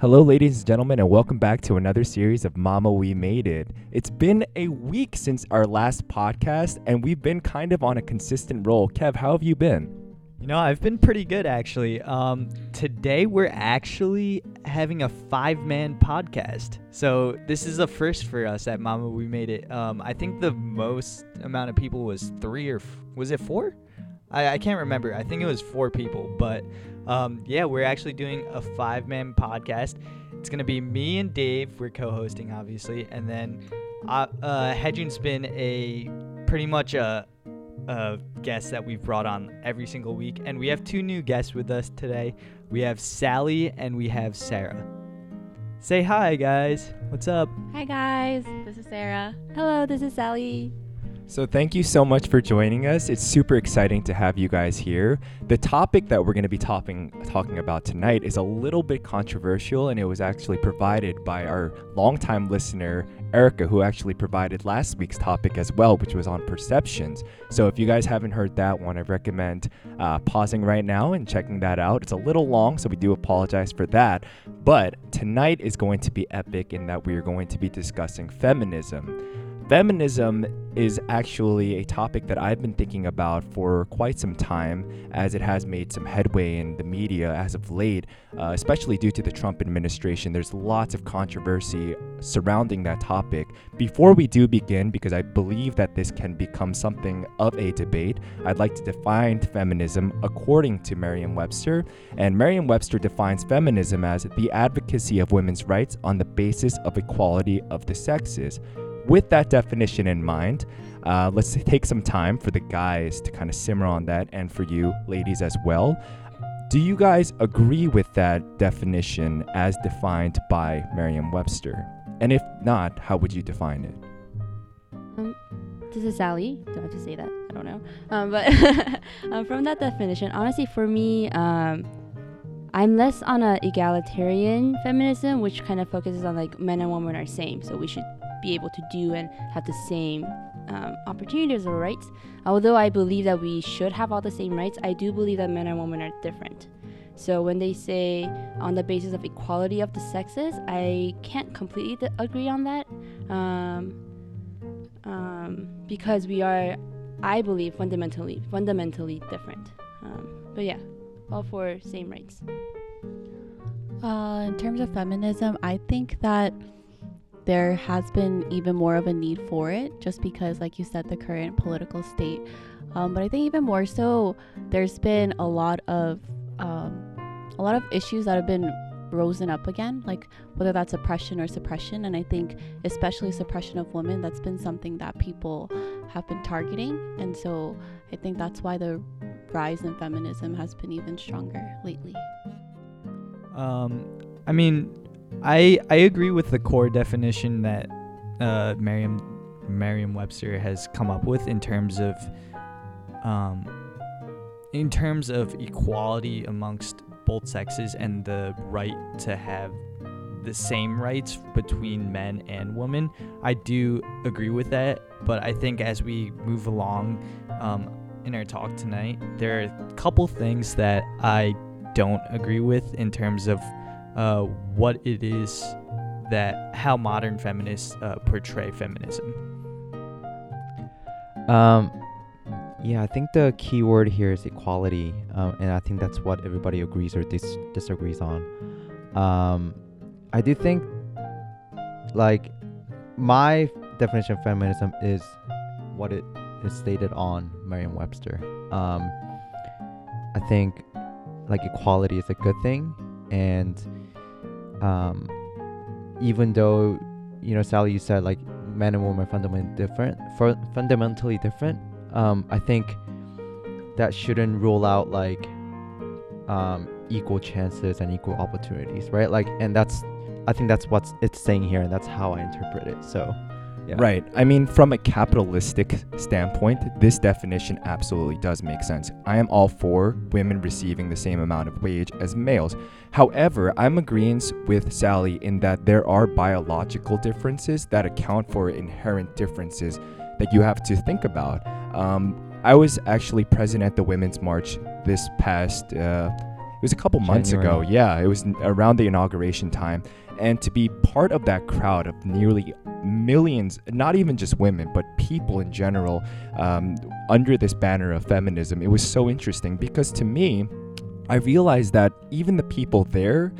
Hello, ladies and gentlemen, and welcome back to another series of Momma We Made It. It's been a week since our last podcast, and we've been kind of on a consistent roll. Kev, how have you been? You know, I've been pretty good actually. Um, today we're actually having a five-man podcast, so this is a first for us at Momma. We made it. Um, I think the most amount of people was three or f- was it four? I, I can't remember. I think it was four people, but um, yeah, we're actually doing a five-man podcast. It's gonna be me and Dave. We're co-hosting, obviously, and then uh, uh, Hedgen's been a pretty much a uh, guests that we've brought on every single week. And we have two new guests with us today. We have Sally and we have Sarah. Say hi, guys. What's up? Hi guys, this is Sarah. Hello, this is Sally. So, thank you so much for joining us. It's super exciting to have you guys here. The topic that we're going to be talking, talking about tonight is a little bit controversial, and it was actually provided by our longtime listener, Erica, who actually provided last week's topic as well, which was on perceptions. So, if you guys haven't heard that one, I recommend uh, pausing right now and checking that out. It's a little long, so we do apologize for that. But tonight is going to be epic in that we are going to be discussing feminism. Feminism is actually a topic that I've been thinking about for quite some time, as it has made some headway in the media as of late, uh, especially due to the Trump administration. There's lots of controversy surrounding that topic. Before we do begin, because I believe that this can become something of a debate, I'd like to define feminism according to Merriam Webster. And Merriam Webster defines feminism as the advocacy of women's rights on the basis of equality of the sexes with that definition in mind, uh, let's take some time for the guys to kind of simmer on that and for you ladies as well. Do you guys agree with that definition as defined by Merriam Webster? And if not, how would you define it? Um, this is Sally. Do I have to say that? I don't know. Um, but um, from that definition, honestly, for me, um, I'm less on a egalitarian feminism, which kind of focuses on like men and women are same, so we should be able to do and have the same um, opportunities or rights. Although I believe that we should have all the same rights, I do believe that men and women are different. So when they say on the basis of equality of the sexes, I can't completely th- agree on that. Um, um, because we are, I believe, fundamentally fundamentally different. Um, but yeah, all for same rights. Uh, in terms of feminism, I think that there has been even more of a need for it just because, like you said, the current political state. Um, but I think even more so, there's been a lot of um, a lot of issues that have been risen up again, like whether that's oppression or suppression. And I think, especially suppression of women, that's been something that people have been targeting. And so I think that's why the rise in feminism has been even stronger lately. Um, I mean, I I agree with the core definition that uh, Merriam Merriam-Webster has come up with in terms of um, in terms of equality amongst both sexes and the right to have the same rights between men and women. I do agree with that, but I think as we move along um, in our talk tonight, there are a couple things that I don't agree with in terms of uh, what it is that how modern feminists uh, portray feminism. Um, yeah, I think the key word here is equality, um, and I think that's what everybody agrees or dis- disagrees on. Um, I do think, like, my definition of feminism is what it is stated on Merriam-Webster. Um, I think, like, equality is a good thing, and um, even though, you know, Sally, you said like men and women are fundamentally different, fundamentally different um, I think that shouldn't rule out like um, equal chances and equal opportunities, right? Like, and that's I think that's what it's saying here, and that's how I interpret it. So, yeah. Right. I mean, from a capitalistic standpoint, this definition absolutely does make sense. I am all for women receiving the same amount of wage as males. However, I'm agreeing with Sally in that there are biological differences that account for inherent differences that you have to think about. Um, I was actually present at the Women's March this past uh, It was a couple months ago. Yeah, it was around the inauguration time, and to be part of that crowd of nearly millions, not even just women, but people in general, um, under this banner of feminism, it was so interesting because to me, I realized that even the people there,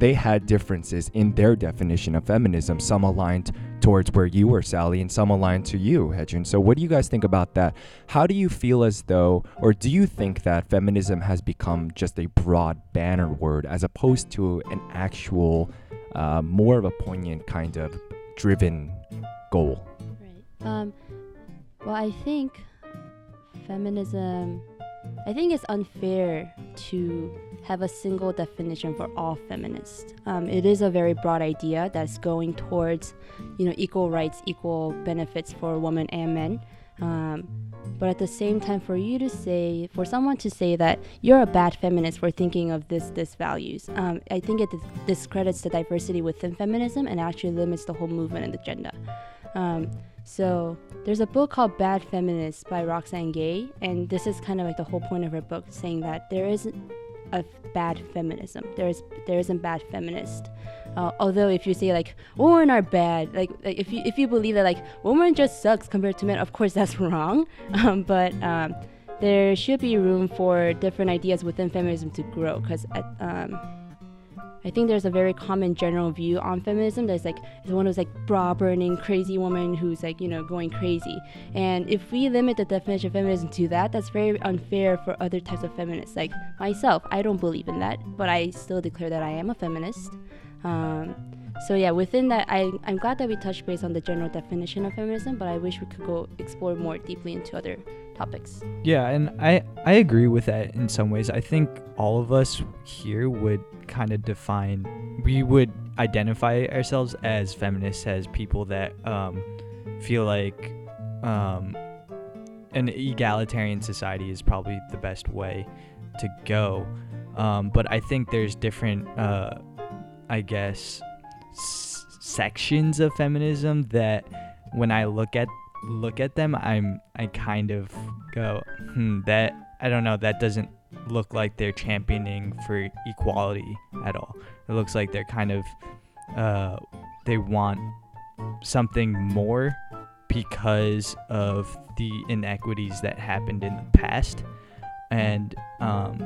they had differences in their definition of feminism. Some aligned towards where you were, Sally, and some aligned to you, Hedjun. So, what do you guys think about that? How do you feel as though, or do you think that feminism has become just a broad banner word as opposed to an actual, uh, more of a poignant kind of driven goal? Right. Um, well, I think feminism. I think it's unfair to have a single definition for all feminists. Um, it is a very broad idea that's going towards, you know, equal rights, equal benefits for women and men. Um, but at the same time, for you to say, for someone to say that you're a bad feminist for thinking of this, this values, um, I think it dis- discredits the diversity within feminism and actually limits the whole movement and agenda. Um, so there's a book called Bad Feminists by Roxane Gay, and this is kind of like the whole point of her book, saying that there isn't a bad feminism. There is there isn't bad feminist. Uh, although if you say like women are bad, like, like if you if you believe that like women just sucks compared to men, of course that's wrong. Um, but um, there should be room for different ideas within feminism to grow, because um, I think there's a very common general view on feminism. There's like is one of those like bra burning crazy woman who's like you know going crazy. And if we limit the definition of feminism to that, that's very unfair for other types of feminists. Like myself, I don't believe in that, but I still declare that I am a feminist. Um, so yeah, within that, I, I'm glad that we touched base on the general definition of feminism, but I wish we could go explore more deeply into other topics. Yeah, and I I agree with that in some ways. I think all of us here would kind of define we would identify ourselves as feminists as people that um, feel like um, an egalitarian society is probably the best way to go. Um, but I think there's different, uh, I guess, s- sections of feminism that when I look at look at them, I'm I kind of go, hmm, that I don't know, that doesn't look like they're championing for equality at all. It looks like they're kind of uh, they want something more because of the inequities that happened in the past, and um,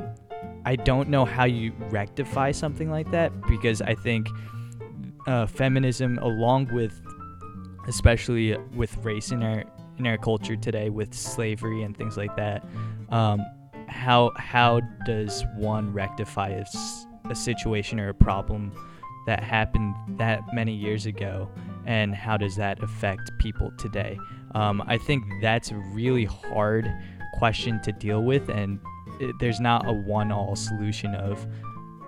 I don't know how you rectify something like that because I think uh, feminism, along with especially with race in our in our culture today with slavery and things like that um, how how does one rectify a, a, situation or a problem that happened that many years ago? And how does that affect people today? Um, i think that's a really hard question to deal with and it, there's not a one-all solution of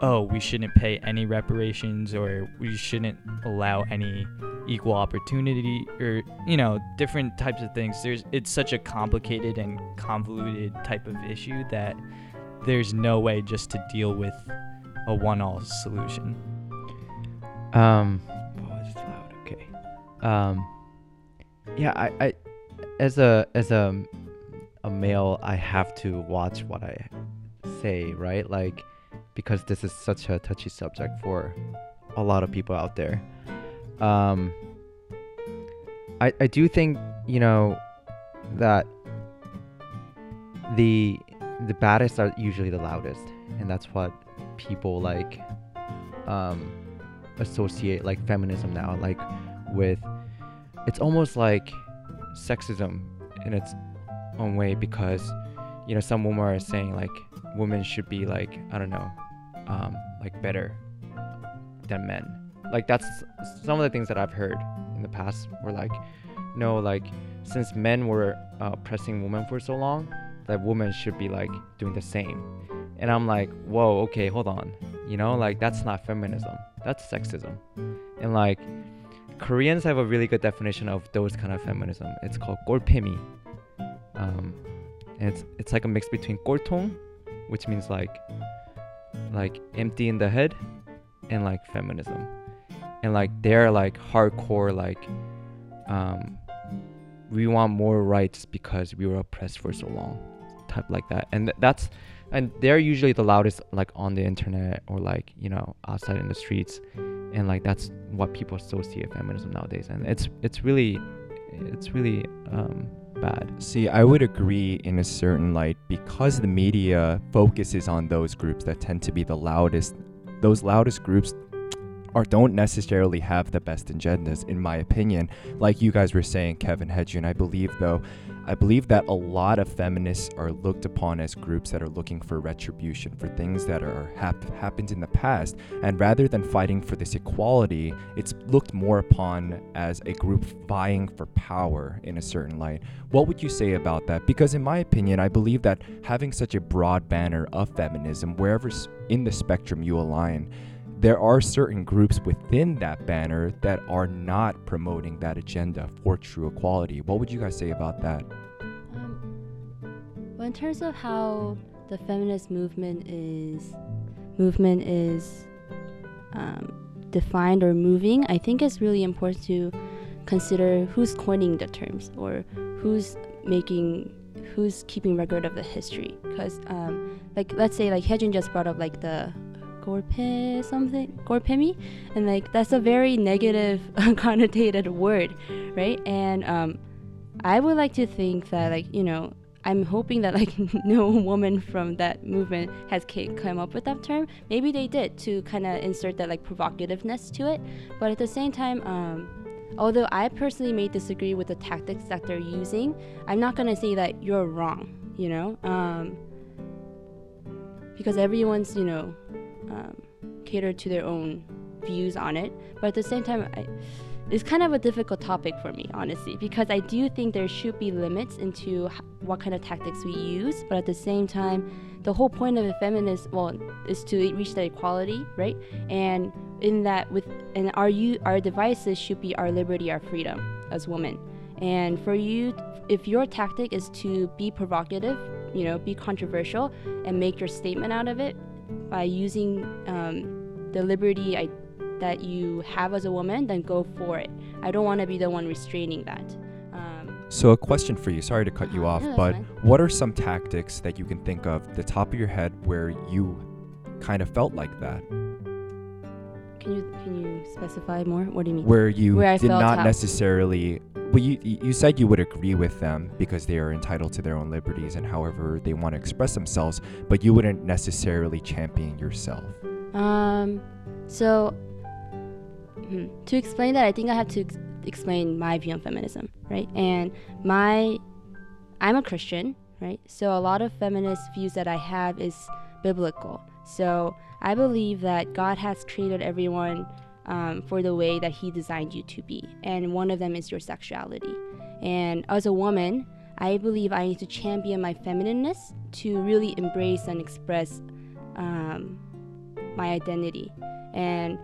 oh we shouldn't pay any reparations or we shouldn't allow any equal opportunity or you know different types of things there's it's such a complicated and convoluted type of issue that there's no way just to deal with a one-all solution Um, oh, it's loud. Okay. Um, yeah, I, I, as a as a a male, I have to watch what I say, right? Like, because this is such a touchy subject for a lot of people out there. Um, I I do think you know that the the baddest are usually the loudest, and that's what people like. Um, associate like feminism now like with it's almost like sexism in its own way because you know some women are saying like women should be like i don't know um, like better than men. Like that's some of the things that I've heard in the past were like, no, like since men were uh, women for so long, that women should be like doing the same. And I'm like, whoa, okay, hold on. You know, like that's not feminism. That's sexism. And like Koreans have a really good definition of those kind of feminism. It's called gorpimi. Um, and it's it's like a mix between gortong, which means like like empty in the head and like feminism. And like they're like hardcore like um we want more rights because we were oppressed for so long type like that. And th- that's and they're usually the loudest like on the internet or like you know outside in the streets. And like that's what people associate feminism nowadays. And it's it's really it's really um bad See, I would agree in a certain light because the media focuses on those groups that tend to be the loudest. Those loudest groups or don't necessarily have the best agendas, in my opinion. Like you guys were saying, Kevin Hedgen, I believe though, I believe that a lot of feminists are looked upon as groups that are looking for retribution for things that are hap- happened in the past, and rather than fighting for this equality, it's looked more upon as a group vying for power in a certain light. What would you say about that? Because in my opinion, I believe that having such a broad banner of feminism, wherever in the spectrum you align, there are certain groups within that banner that are not promoting that agenda for true equality. What would you guys say about that? Um, well, in terms of how the feminist movement is movement is um, defined or moving, I think it's really important to consider who's coining the terms or who's making who's keeping record of the history. Because, um, like, let's say like Hejin just brought up like the gorpe something gorpemi, and like that's a very negative connotated word, right? And um, I would like to think that like you know I'm hoping that like no woman from that movement has come up with that term. Maybe they did to kind of insert that like provocativeness to it, but at the same time, um, although I personally may disagree with the tactics that they're using, I'm not gonna say that you're wrong. You know, um, because everyone's you know um, catered to their own views on it, but at the same time, I, it's kind of a difficult topic for me, honestly, because I do think there should be limits into what kind of tactics we use, but at the same time, the whole point of a feminist, well, is to reach that equality, right? And in that, with and our you, our devices should be our liberty, our freedom as women. And for you, if your tactic is to be provocative, you know, be controversial, and make your statement out of it by using um, the liberty I that you have as a woman, then go for it. I don't want to be the one restraining that. Um, So, a question for you. Sorry to cut you Uh, off, no, but fine. what are some tactics that you can think of, the top of your head, where you kind of felt like that, can you can you specify more? What do you mean? where you Where did not how- necessarily? Well, you you said you would agree with them because they are entitled to their own liberties and however they want to express themselves, but you wouldn't necessarily champion yourself. Um, so hmm, to explain that, I think I have to ex- explain my view on feminism, right? And my, I'm a Christian, right? So a lot of feminist views that I have is biblical. So I believe that God has created everyone um, for the way that He designed you to be, and one of them is your sexuality. And as a woman, I believe I need to champion my feminineness to really embrace and express um, my identity. And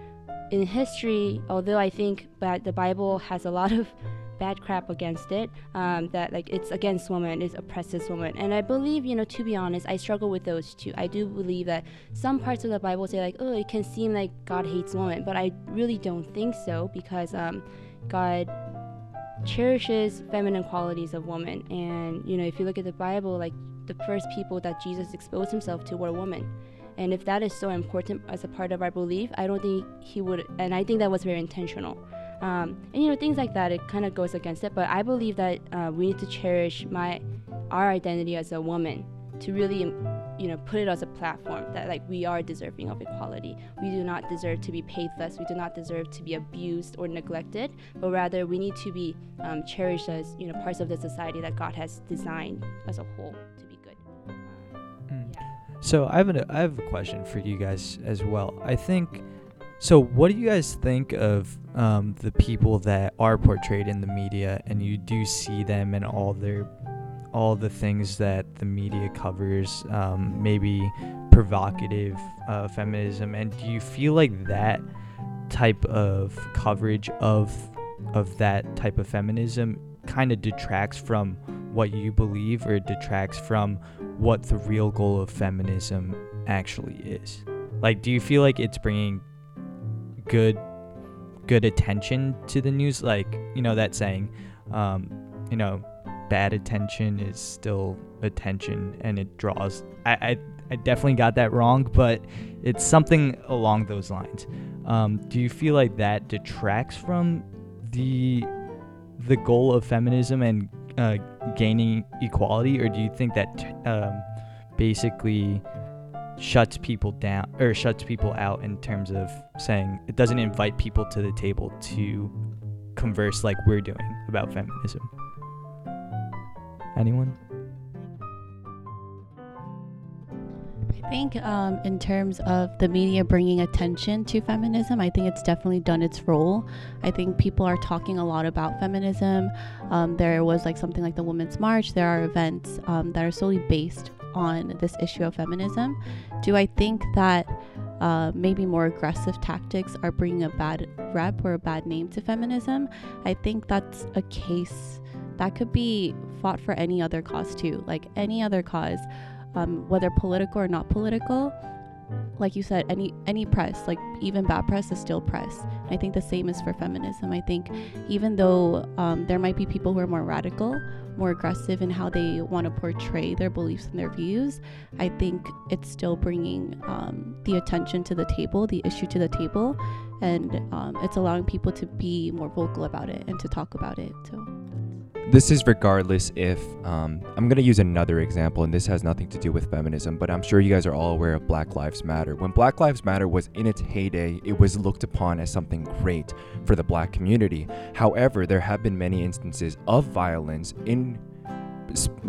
in history, although I think that the Bible has a lot of bad crap against it, um, that like it's against women, it oppresses women, and I believe, you know, to be honest, I struggle with those too. I do believe that some parts of the Bible say like, oh, it can seem like God hates women, but I really don't think so because um, God cherishes feminine qualities of women, and you know, if you look at the Bible, like the first people that Jesus exposed himself to were women. And if that is so important as a part of our belief, I don't think he would, and I think that was very intentional. Um, and you know, things like that, it kind of goes against it. But I believe that uh, we need to cherish my, our identity as a woman to really, um, you know, put it as a platform that like we are deserving of equality. We do not deserve to be paid less. We do not deserve to be abused or neglected. But rather, we need to be um, cherished as you know parts of the society that God has designed as a whole to be good. Mm. So I have an, I have a question for you guys as well. I think so. What do you guys think of um, the people that are portrayed in the media, and you do see them and all their all the things that the media covers, um, maybe provocative uh, feminism, and do you feel like that type of coverage of of that type of feminism kind of detracts from what you believe or detracts from what the real goal of feminism actually is? Like do you feel like it's bringing good good attention to the news like you know that saying um you know bad attention is still attention and it draws i i, I definitely got that wrong, but it's something along those lines. Um, do you feel like that detracts from the the goal of feminism and uh, gaining equality, or do you think that um, basically shuts people down or shuts people out in terms of saying it doesn't invite people to the table to converse like we're doing about feminism? Anyone? I think, um, in terms of the media bringing attention to feminism, I think it's definitely done its role. I think people are talking a lot about feminism. Um, there was like something like the Women's March. There are events um, that are solely based on this issue of feminism. Do I think that uh, maybe more aggressive tactics are bringing a bad rep or a bad name to feminism? I think that's a case that could be fought for any other cause too, like any other cause um, whether political or not political like you said any any press like even bad press is still press. I think the same is for feminism. I think even though um, there might be people who are more radical more aggressive in how they want to portray their beliefs and their views i think it's still bringing um, the attention to the table the issue to the table and um, it's allowing people to be more vocal about it and to talk about it so this is regardless if um, I'm going to use another example, and this has nothing to do with feminism, but I'm sure you guys are all aware of Black Lives Matter. When Black Lives Matter was in its heyday, it was looked upon as something great for the black community. However, there have been many instances of violence in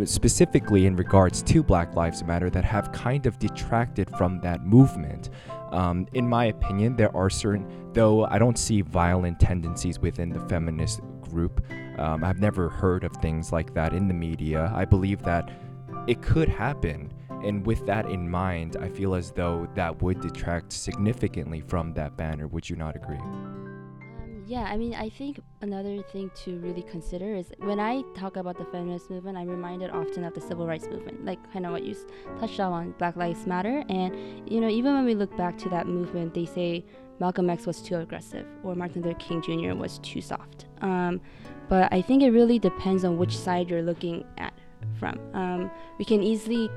specifically in regards to Black Lives Matter that have kind of detracted from that movement. Um, in my opinion, there are certain, though I don't see violent tendencies within the feminist group. Um, I've never heard of things like that in the media. I believe that it could happen. And with that in mind, I feel as though that would detract significantly from that banner. Would you not agree? Um, yeah, I mean, I think another thing to really consider is when I talk about the feminist movement, I'm reminded often of the civil rights movement, like kind of what you touched on, Black Lives Matter. And, you know, even when we look back to that movement, they say Malcolm X was too aggressive or Martin Luther King Jr. was too soft. Um, but I think it really depends on which side you're looking at from. Um, we can easily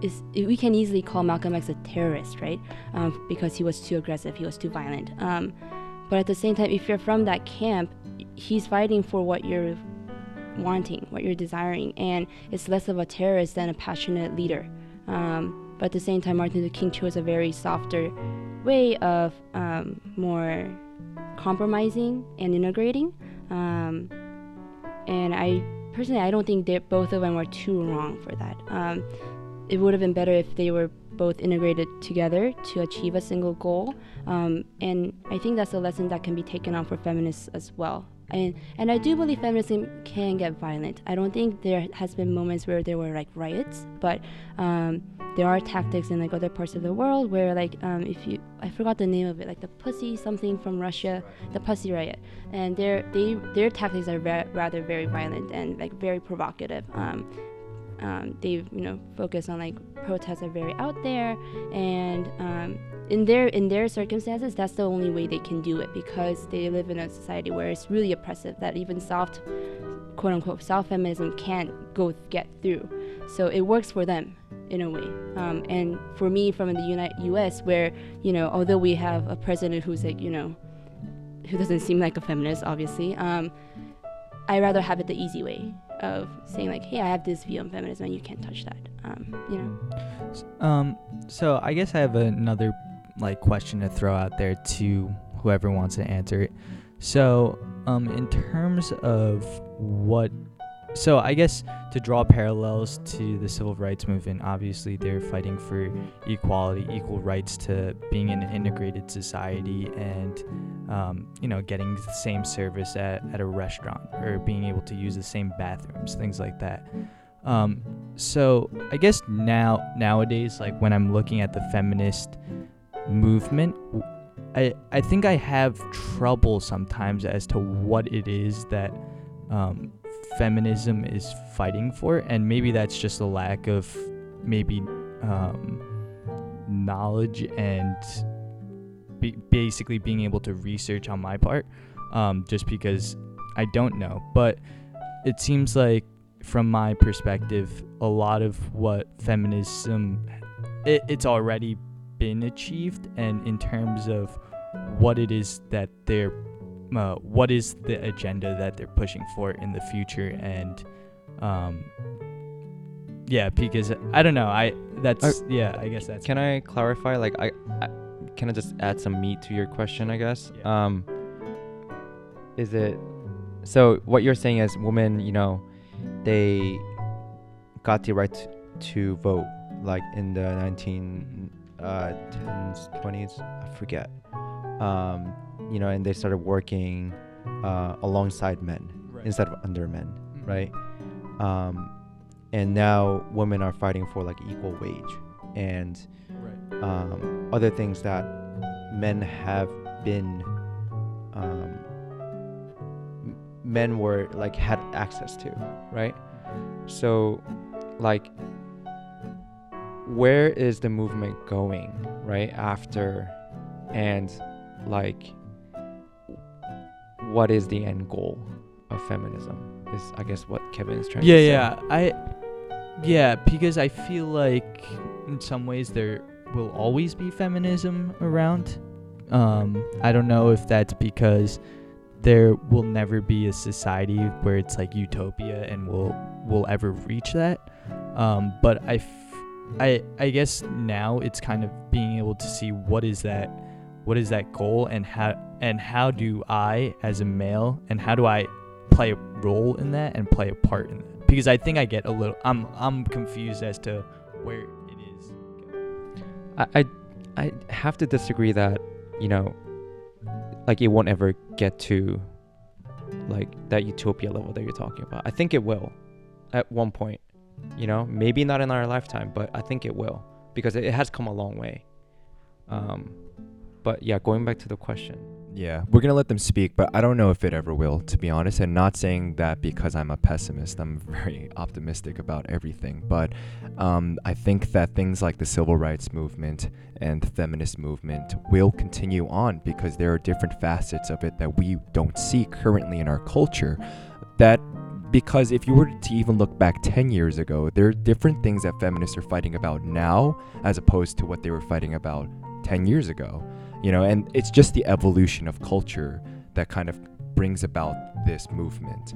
is we can easily call Malcolm X a terrorist, right? Um, because he was too aggressive, he was too violent. Um, but at the same time, if you're from that camp, he's fighting for what you're wanting, what you're desiring, and it's less of a terrorist than a passionate leader. Um, but at the same time, Martin Luther King chose a very softer way of um, more compromising and integrating. And I personally, I don't think that both of them were too wrong for that. Um, it would have been better if they were both integrated together to achieve a single goal. Um, and I think that's a lesson that can be taken on for feminists as well. And, and I do believe feminism can get violent. I don't think there has been moments where there were like riots, but um, there are tactics in like other parts of the world where like um, if you I forgot the name of it like the pussy something from Russia the pussy riot and their they their tactics are ve- rather very violent and like very provocative um, um, they you know focus on like protests are very out there and um, in their in their circumstances that's the only way they can do it because they live in a society where it's really oppressive that even soft quote unquote soft feminism can't go get through so it works for them in a way. Um, and for me, from the United U.S., where you know, although we have a president who's like, you know, who doesn't seem like a feminist, obviously, um, I rather have it the easy way of saying like, hey, I have this view on feminism, and you can't touch that. Um, you know. Um. So I guess I have another like question to throw out there to whoever wants to answer it. So, um, in terms of what so I guess to draw parallels to the civil rights movement, obviously they're fighting for equality, equal rights to being in an integrated society, and um, you know getting the same service at, at a restaurant or being able to use the same bathrooms, things like that. Um, so I guess now nowadays, like when I'm looking at the feminist movement, I I think I have trouble sometimes as to what it is that um, feminism is fighting for, and maybe that's just a lack of maybe um, knowledge and be- basically being able to research on my part, um, just because I don't know. But it seems like, from my perspective, a lot of what feminism it, it's already been achieved, and in terms of what it is that they're, uh, what is the agenda that they're pushing for in the future, and um, yeah, because I don't know, I that's yeah, I guess that's Can I clarify? Like, I, I can I just add some meat to your question? I guess. Yeah. Um, is it so? What you're saying is, women, you know, they got the right to vote, like in the 19 uh, 10s, 20s, I forget. Um, you know, and they started working uh, alongside men Right. instead of under men, Mhm. right? Um, and now women are fighting for like equal wage and. Um, other things that men have been um, men were like had access to right so like where is the movement going right after and like what is the end goal of feminism is i guess what kevin is trying yeah, to say yeah. Yeah I yeah, because I feel like in some ways there will always be feminism around. Um, I don't know if that's because there will never be a society where it's like utopia and we'll we'll ever reach that. Um, but I, f- I, I guess now it's kind of being able to see what is that, what is that goal and how and how do I as a male and how do I play a role in that and play a part in that because I think I get a little I'm I'm confused as to where. I, I have to disagree that you know like it won't ever get to like that utopia level that you're talking about. I think it will at one point. You know, maybe not in our lifetime, but I think it will because it, it has come a long way. Um, but yeah, going back to the question. Yeah, we're gonna let them speak, but I don't know if it ever will, to be honest. And not saying that because I'm a pessimist. I'm very optimistic about everything. But um, I think that things like the civil rights movement and the feminist movement will continue on because there are different facets of it that we don't see currently in our culture. That because if you were to even look back 10 years ago, there are different things that feminists are fighting about now as opposed to what they were fighting about 10 years ago you know and it's just the evolution of culture that kind of brings about this movement.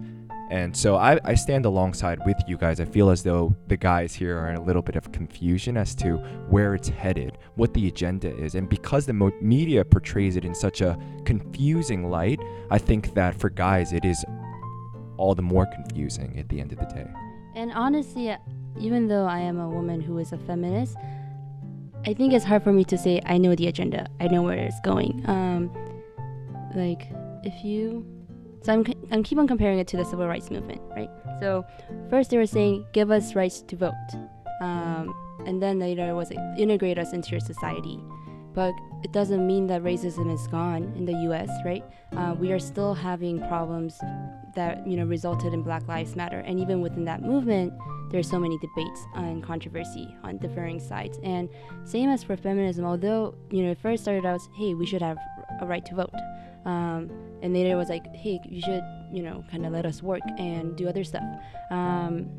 And so I, I stand alongside with you guys. I feel as though the guys here are in a little bit of confusion as to where it's headed what the agenda is. And because the mo- media portrays it in such a confusing light i think that for guys it is all the more confusing at the end of the day. And honestly, even though I am a woman who is a feminist, I think it's hard for me to say I know the agenda. I know where it's going. Um, like if you, so I'm I'm keep on comparing it to the civil rights movement, right? So first they were saying give us rights to vote, um, and then later it was integrate us into your society. But it doesn't mean that racism is gone in the U.S., right? Uh, we are still having problems that you know resulted in Black Lives Matter, and even within that movement, there's so many debates and controversy on differing sides. And same as for feminism, although you know it first started out, hey, we should have a right to vote, um, and later it was like, hey, you should you know kind of let us work and do other stuff. Um,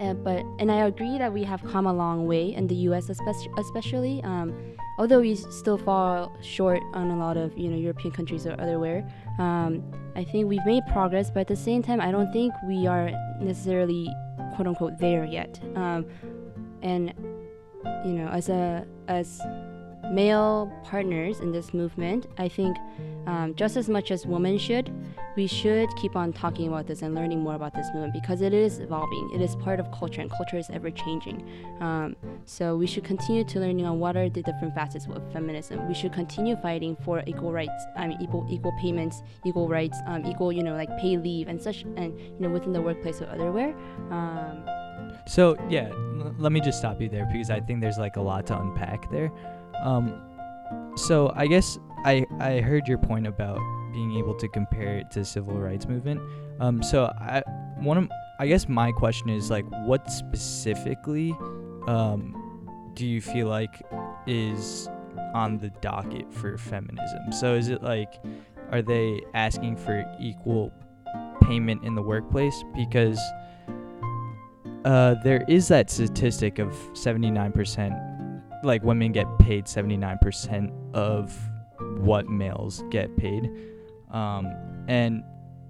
uh, but and I agree that we have come a long way in the U.S. especially, especially um, although we still fall short on a lot of you know European countries or otherwhere. Um, I think we've made progress, but at the same time, I don't think we are necessarily quote unquote there yet. Um, and you know, as a as male partners in this movement, I think um, just as much as women should, we should keep on talking about this and learning more about this movement because it is evolving. It is part of culture, and culture is ever changing. Um, so we should continue to learning on what are the different facets of feminism. We should continue fighting for equal rights. I mean, equal equal payments, equal rights, um, equal you know like pay leave and such, and you know within the workplace or otherwhere. Um, So yeah, l- let me just stop you there because I think there's like a lot to unpack there. Um, so I guess I I heard your point about being able to compare it to civil rights movement. Um, so I one of I guess my question is like, what specifically um, do you feel like is on the docket for feminism? So is it like, are they asking for equal payment in the workplace? Because uh, there is that statistic of 79% like women get paid 79% of what males get paid. Um, and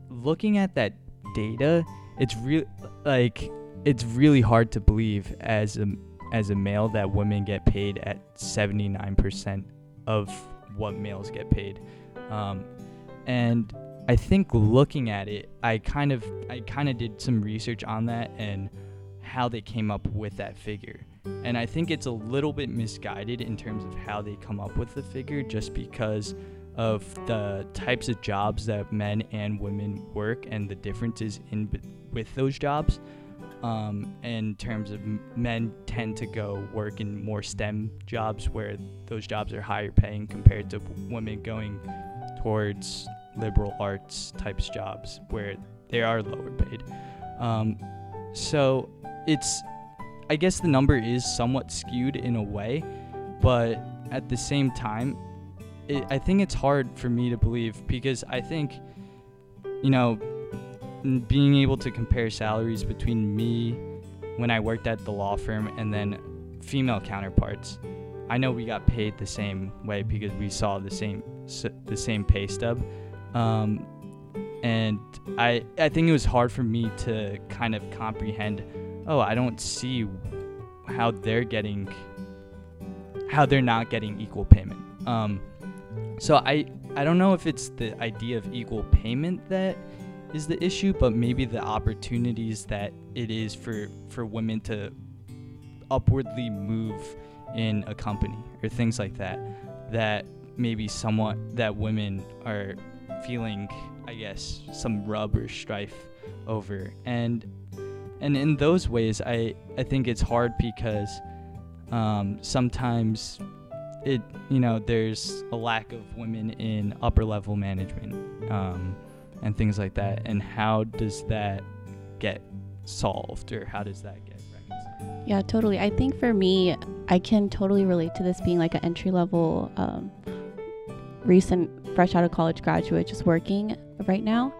looking at that data, it's real like it's really hard to believe as a as a male that women get paid at 79% of what males get paid. Um, and I think looking at it, I kind of I kind of did some research on that and how they came up with that figure. And I think it's a little bit misguided in terms of how they come up with the figure just because of the types of jobs that men and women work and the differences in with those jobs. Um, in terms of men tend to go work in more STEM jobs where those jobs are higher paying compared to women going towards liberal arts types jobs where they are lower paid. Um, so it's, I guess the number is somewhat skewed in a way, but at the same time, it, I think it's hard for me to believe because I think, you know, being able to compare salaries between me when I worked at the law firm and then female counterparts, I know we got paid the same way because we saw the same the same pay stub, um, and I I think it was hard for me to kind of comprehend. Oh, I don't see how they're getting how they're not getting equal payment. Um, so I I don't know if it's the idea of equal payment that is the issue, but maybe the opportunities that it is for for women to upwardly move in a company or things like that that maybe somewhat that women are feeling I guess some rub or strife over. And and in those ways I I think it's hard because um, sometimes it you know there's a lack of women in upper level management um, and things like that. And how does that get solved or how does that get reconciled? Yeah totally. I think for me i can totally relate to this being like an entry level um, recent fresh out of college graduate just working right now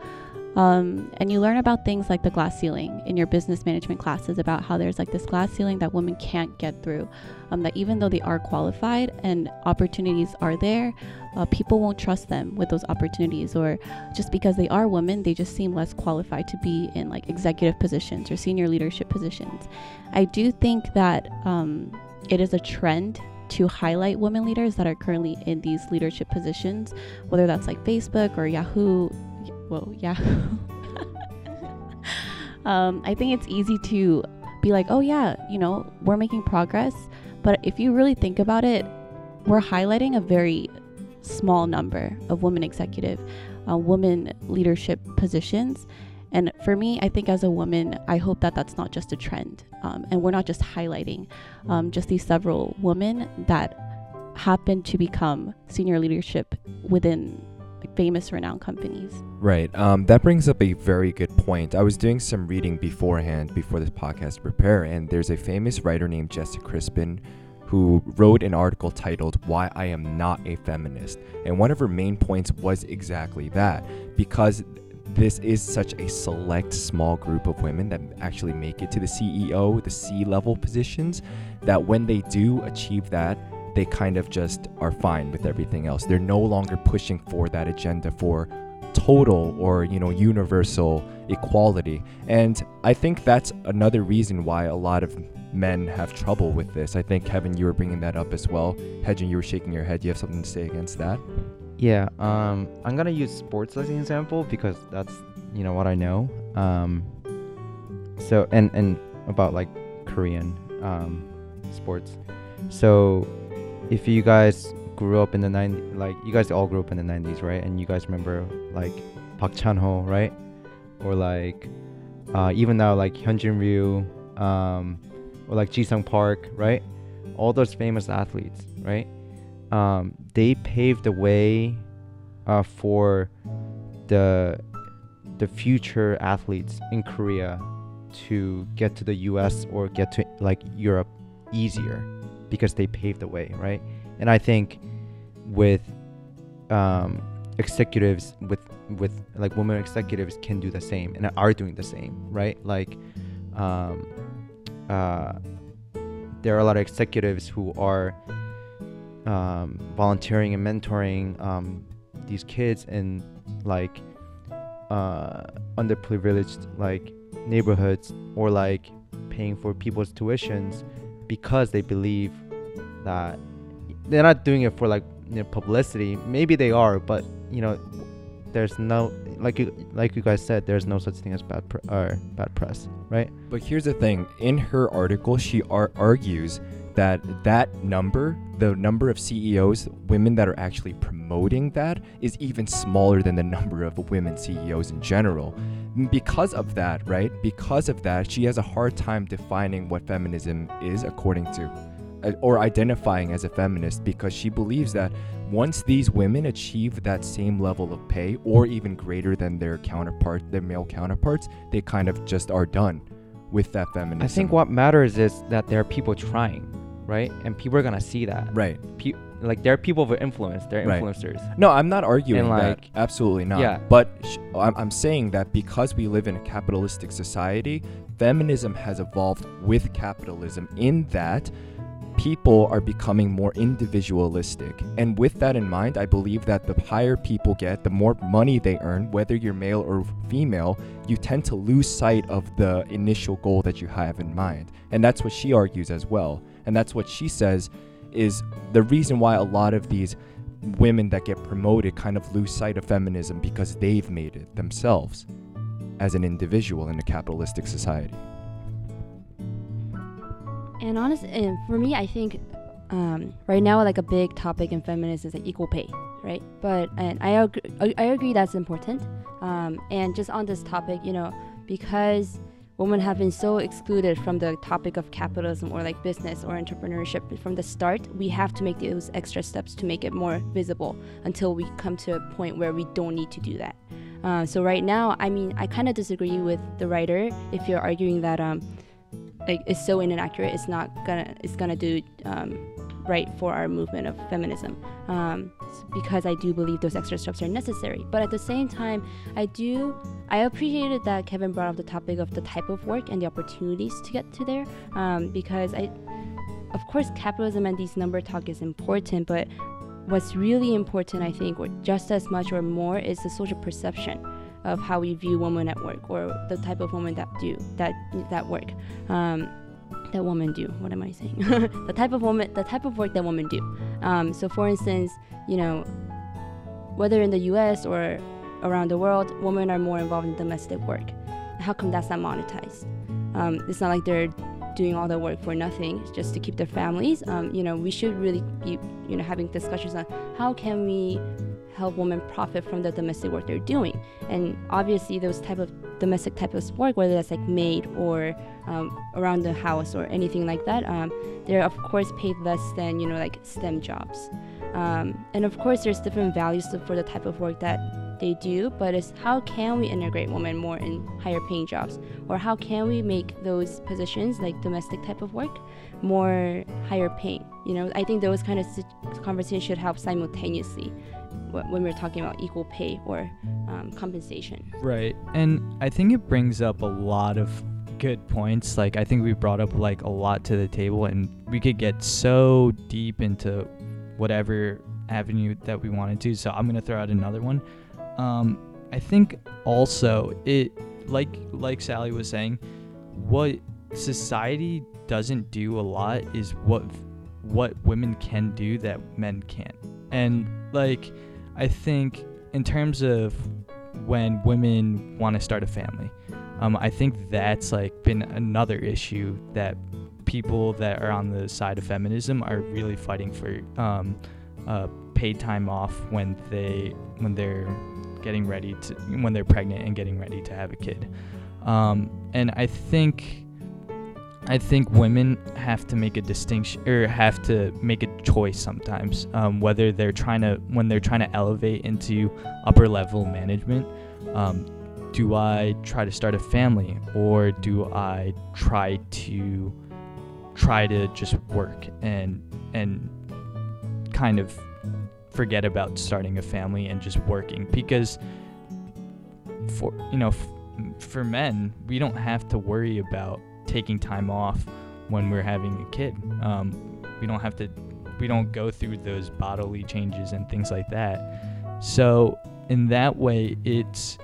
um, and you learn about things like the glass ceiling in your business management classes about how there's like this glass ceiling that women can't get through. Um, that even though they are qualified and opportunities are there, uh, people won't trust them with those opportunities, or just because they are women, they just seem less qualified to be in like executive positions or senior leadership positions. I do think that um, it is a trend to highlight women leaders that are currently in these leadership positions, whether that's like Facebook or Yahoo whoa, yeah. um, I think it's easy to be like, oh, yeah, you know, we're making progress. But if you really think about it, we're highlighting a very small number of women executive, uh, women leadership positions. And for me, I think as a woman, I hope that that's not just a trend. Um, and we're not just highlighting um, just these several women that happen to become senior leadership within famous renowned companies. Right. Um, that brings up a very good point. I was doing some reading beforehand, before this podcast prepare, and there's a famous writer named Jessica Crispin who wrote an article titled Why I Am Not a Feminist. And one of her main points was exactly that because this is such a select small group of women that actually make it to the CEO, the C level positions, that when they do achieve that, they kind of just are fine with everything else. They're no longer pushing for that agenda for total or you know universal equality. And i think that's another reason why a lot of men have trouble with this. I think kevin you were bringing that up as well. Hedgen you were shaking your head. You have something to say against that? Yeah um i'm gonna use sports as an example because that's you know what i know. Um so and and about like korean um sports. So if you guys grew up in the 90s, like you guys all grew up in the 90s, right? And you guys remember like Park Chan-ho, right? Or like uh, even now like Hyunjin Ryu, um, or like Jisung Park, right? All those famous athletes, right? Um, they paved the way uh, for the the future athletes in Korea to get to the US or get to like Europe easier because they paved the way, right? And I think with um, executives with with like women executives can do the same and are doing the same, right? Like um, uh, there are a lot of executives who are um, volunteering and mentoring um, these kids in like uh, underprivileged like neighborhoods or like paying for people's tuitions because they believe that they're not doing it for like you know, publicity. Maybe they are, but you know, there's no like you like you guys said, there's no such thing as bad pr- or bad press, right? But here's the thing: in her article, she ar- argues that that number, the number of CEOs, women that are actually promoting that, is even smaller than the number of women CEOs in general. Because of that, right? Because of that, she has a hard time defining what feminism is according to Uh, or identifying as a feminist because she believes that once these women achieve that same level of pay or even greater than their counterpart their male counterparts they kind of just are done with that feminism I think what matters is that there are people trying, right? And people are gonna see that. right Pe- like there are people of influence. They're Right. influencers. no i'm not arguing And, that absolutely not Yeah. but sh- I'm, I'm saying that because we live in a capitalistic society feminism has evolved with capitalism in that people are becoming more individualistic. And with that in mind, I believe that the higher people get, the more money they earn, whether you're male or female, you tend to lose sight of the initial goal that you have in mind. And that's what she argues as well. And that's what she says is the reason why a lot of these women that get promoted kind of lose sight of feminism because they've made it themselves as an individual in a capitalistic society. And honest, and for me, I think um, right now, like a big topic in feminism is like equal pay, right? But and I agree, I agree that's important. Um, and just on this topic, you know, because women have been so excluded from the topic of capitalism or like business or entrepreneurship from the start, we have to make those extra steps to make it more visible until we come to a point where we don't need to do that. Uh, so right now, I mean, I kind of disagree with the writer if you're arguing that um, like it's so inaccurate it's not gonna it's gonna do um, right for our movement of feminism. Um, because i do believe those extra steps are necessary. But at the same time i do i appreciated that kevin brought up the topic of the type of work and the opportunities to get to there um, because i of course capitalism and these number talk is important but what's really important i think or just as much or more is the social perception of how we view women at work or the type of women that do that that work um, that women do. What am i saying? The type of woman the type of work that women do. Um, so for instance you know whether in the us or around the world women are more involved in domestic work. How come that's not monetized? Um, it's not like they're doing all the work for nothing just to keep their families. Um, you know we should really be you know having discussions on how can we help women profit from the domestic work they're doing. And obviously those type of domestic type of work whether that's like maid or um, around the house or anything like that um, they're of course paid less than you know like stem jobs. Um, and of course there's different values for the type of work that they do but it's how can we integrate women more in higher paying jobs? Or how can we make those positions like domestic type of work more higher paying? You know i think those kind of conversations should help simultaneously when we're talking about equal pay or um, compensation Right. And I think it brings up a lot of good points. Like I think we brought up like a lot to the table and we could get so deep into whatever avenue that we wanted to. So I'm going to throw out another one. Um I think also it like like Sally was saying what society doesn't do a lot is what what women can do that men can't. And like I think in terms of when women want to start a family. Um, I think that's like been another issue that people that are on the side of feminism are really fighting for um, uh, paid time off when they when they're getting ready to when they're pregnant and getting ready to have a kid. Um, and I think I think women have to make a distinction or have to make a choice sometimes um, whether they're trying to when they're trying to elevate into upper level management um, do I try to start a family or do I try to try to just work and and kind of forget about starting a family and just working? Because for you know f- for men we don't have to worry about taking time off when we're having a kid. Um, we don't have to, we don't go through those bodily changes and things like that. So in that way, it's,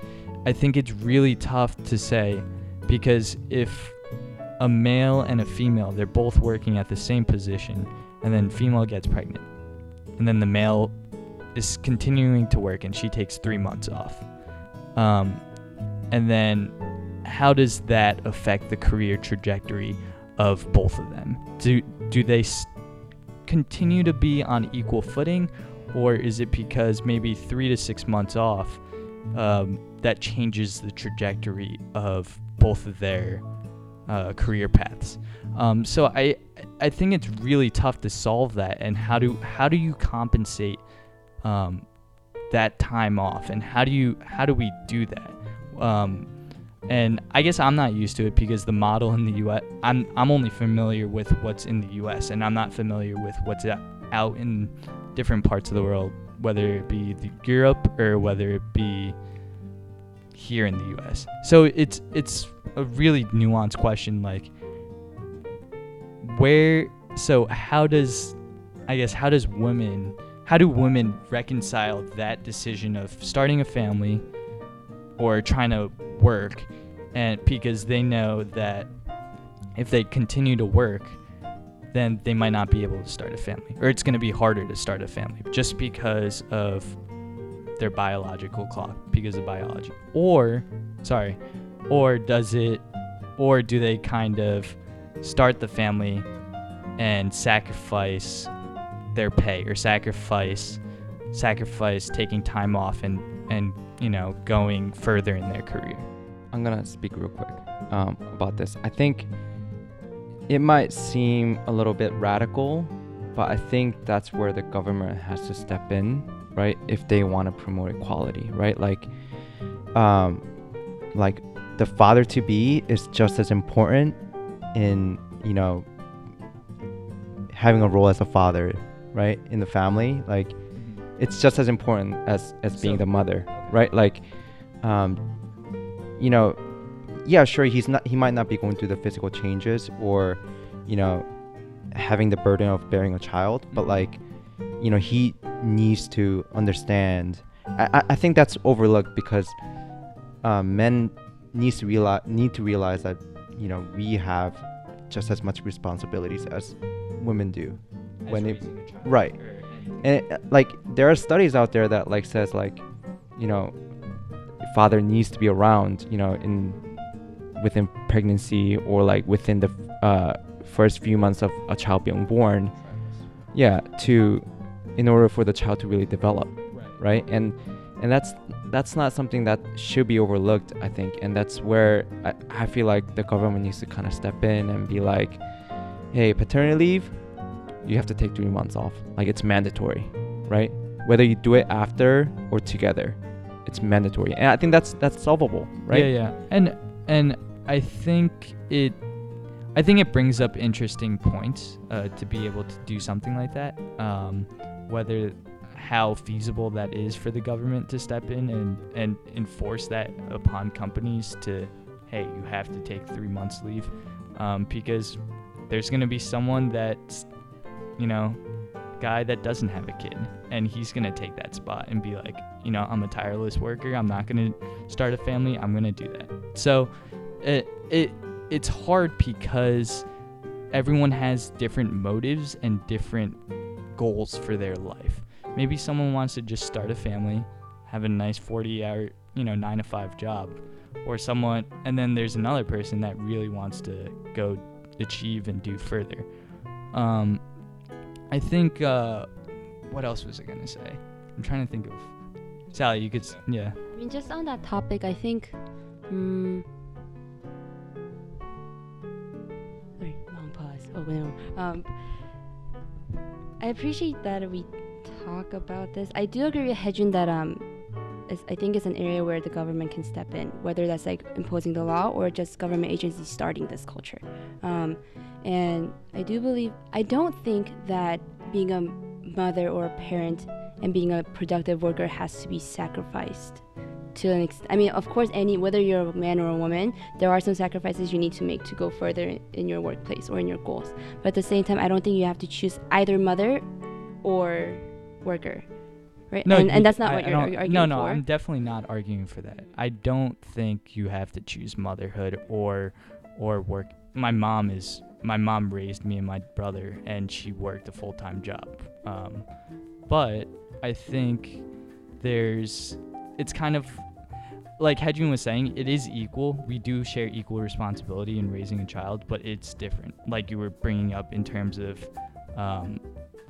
I think it's really tough to say because if a male and a female, they're both working at the same position, and then female gets pregnant, and then the male is continuing to work and she takes three months off. Um, and then how does that affect the career trajectory of both of them? Do do they continue to be on equal footing, or is it because maybe three to six months off um, that changes the trajectory of both of their uh, career paths? Um, so I I think it's really tough to solve that. And how do how do you compensate um, that time off, and how do you how do we do that? And I guess I'm not used to it because the model in the U.S. I'm I'm only familiar with what's in the U.S. and I'm not familiar with what's out in different parts of the world, whether it be Europe or whether it be here in the U.S. So it's it's a really nuanced question, like where. So how does I guess how does women how do women reconcile that decision of starting a family or trying to work and because they know that if they continue to work then they might not be able to start a family or it's going to be harder to start a family just because of their biological clock because of biology. Or sorry or does it or do they kind of start the family and sacrifice their pay or sacrifice sacrifice taking time off and and you know going further in their career I'm gonna speak real quick um, about this. I think it might seem a little bit radical, but I think that's where the government has to step in, right? If they want to promote equality, right? Like, um, like the father to be is just as important in you know having a role as a father, right, in the family. Like, it's just as important as as being So- the mother, right? Like, um, you know, yeah, sure, he's not, he might not be going through the physical changes or, you know, having the burden of bearing a child, but Mhm. like, you know, he needs to understand. I, I- think that's overlooked because um, men needs to realize need to realize that you know we have just as much responsibilities as women do when it right and it, like there are studies out there that like says like you know father needs to be around you know in within pregnancy or like within the uh, first few months of a child being born yeah to in order for the child to really develop right right? and and that's that's not something that should be overlooked i think and that's where i, I feel like the government needs to kind of step in and be like hey paternity leave you have to take three months off. Like it's mandatory right? Whether you do it after or together it's mandatory. And i think that's that's solvable right? Yeah, yeah. And and I think it I think it brings up interesting points uh, to be able to do something like that. Um, whether how feasible that is for the government to step in and, and enforce that upon companies to, hey, you have to take three months leave, um, because there's gonna be someone that's, you know, guy that doesn't have a kid, and he's gonna take that spot and be like, you know, I'm a tireless worker. I'm not gonna start a family. I'm gonna do that. So, it it it's hard because everyone has different motives and different goals for their life. Maybe someone wants to just start a family, have a nice 40 hour, you know, 9 to 5 job, or someone and then there's another person that really wants to go achieve and do further. Um I think uh what else was I to say? I'm trying to think of Sally, you could yeah. I mean, just on that topic, I think. Mm, sorry, long pause. Oh no. Um, I appreciate that we talk about this. I do agree with Hedjun that um, is, I think it's an area where the government can step in, whether that's like imposing the law or just government agencies starting this culture. Um, and I do believe I don't think that being a mother or a parent and being a productive worker has to be sacrificed to an extent. I mean, of course, any whether you're a man or a woman, there are some sacrifices you need to make to go further in your workplace or in your goals. But at the same time, I don't think you have to choose either mother or worker, right? No, and, and that's not I- what I you're arguing No, no, for. I'm definitely not arguing for that. I don't think you have to choose motherhood or or work. My mom is my mom raised me and my brother, and she worked a full time job. Um, but I think there's it's kind of like Hedjun was saying, it is equal. We do share equal responsibility in raising a child, but it's different. Like you were bringing up in terms of um,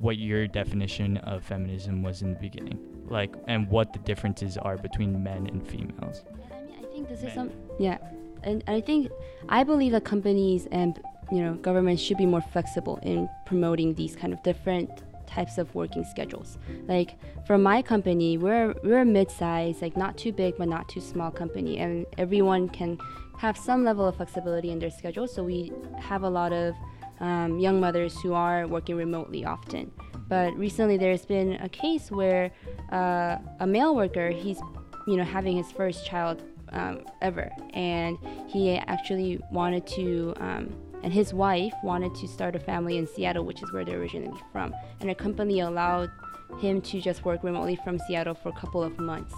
what your definition of feminism was in the beginning, like, and what the differences are between men and females. I mean, I think this is some yeah, and I think I believe that companies and you know governments should be more flexible in promoting these kind of different types of working schedules. Like for my company, we're we're a mid-size, like not too big but not too small company, and everyone can have some level of flexibility in their schedule. So we have a lot of um, young mothers who are working remotely often. But recently, there's been a case where uh, a male worker, he's you know having his first child um, ever, and he actually wanted to. Um, and his wife wanted to start a family in Seattle, which is where they're originally from. And a company allowed him to just work remotely from Seattle for a couple of months,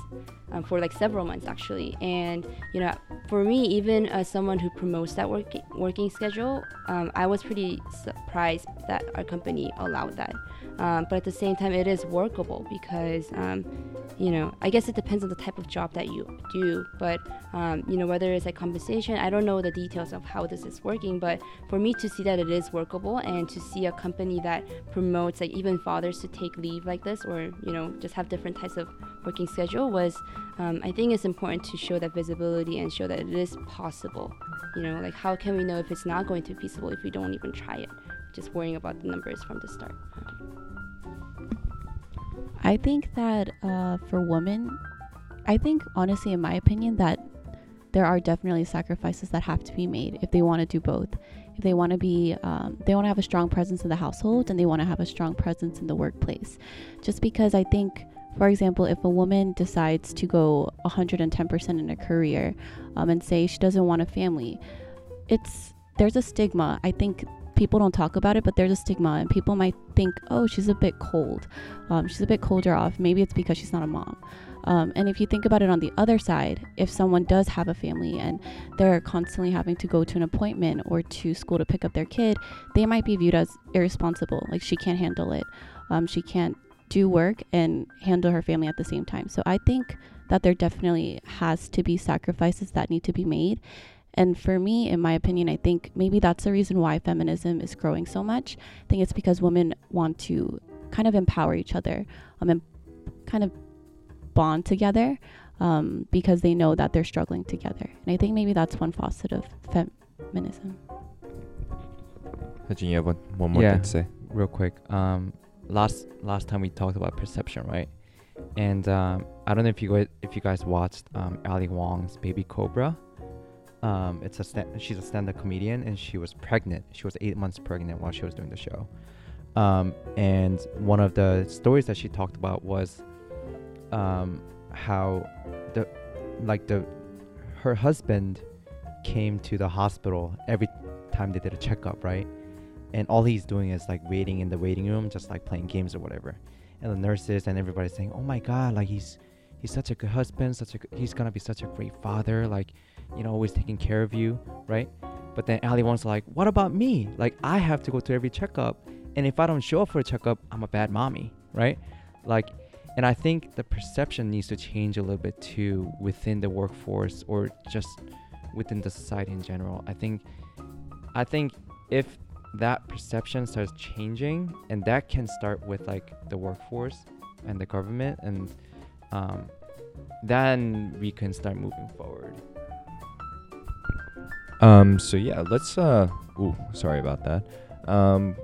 um, for like several months actually. And you know, for me, even as someone who promotes that working working schedule, um, I was pretty surprised that our company allowed that. Um, but at the same time, it is workable because um, you know, I guess it depends on the type of job that you do. But um, you know, whether it's like compensation, I don't know the details of how this is working. But for me to see that it is workable and to see a company that promotes like even fathers to take leave like this or you know just have different types of working schedule was um, I think it's important to show that visibility and show that it is possible. You know, like how can we know if it's not going to be feasible if we don't even try it? Just worrying about the numbers from the start. I think that uh, for women, I think honestly, in my opinion, that there are definitely sacrifices that have to be made if they want to do both. If they want to be, um, they want to have a strong presence in the household and they want to have a strong presence in the workplace. Just because I think, for example, if a woman decides to go 110% in a career um, and say she doesn't want a family, it's there's a stigma. I think people don't talk about it, but there's a stigma, and people might think, oh, she's a bit cold. Um, she's a bit colder off. Maybe it's because she's not a mom. Um, and if you think about it on the other side, if someone does have a family and they're constantly having to go to an appointment or to school to pick up their kid, they might be viewed as irresponsible. Like she can't handle it. Um, she can't do work and handle her family at the same time. So I think that there definitely has to be sacrifices that need to be made. And for me, in my opinion, I think maybe that's the reason why feminism is growing so much. I think it's because women want to kind of empower each other um, and kind of bond together um, because they know that they're struggling together. And I think maybe that's one facet of feminism. Hajin, you have one, one more Yeah. thing to say? real quick. Um, last last time we talked about perception, right? And um, I don't know if you guys if you guys watched um, Ali Wong's Baby Cobra. Um, it's a she's a stand-up comedian and she was pregnant. She was eight months pregnant while she was doing the show. Um, and one of the stories that she talked about was um, how the like the her husband came to the hospital every time they did a checkup, right? and all he's doing is like waiting in the waiting room, just like playing games or whatever. And the nurses and everybody's saying, "Oh my God, like he's he's such a good husband, such a he's gonna be such a great father, like you know, always taking care of you, right?" But then Ali Wong's like, "What about me? Like I have to go to every checkup, and if I don't show up for a checkup, I'm a bad mommy, right?" Like, and I think the perception needs to change a little bit too within the workforce or just within the society in general. I think, I think if that perception starts changing and that can start with like the workforce and the government and um, then we can start moving forward Um, so yeah, let's uh ooh, sorry about that. Um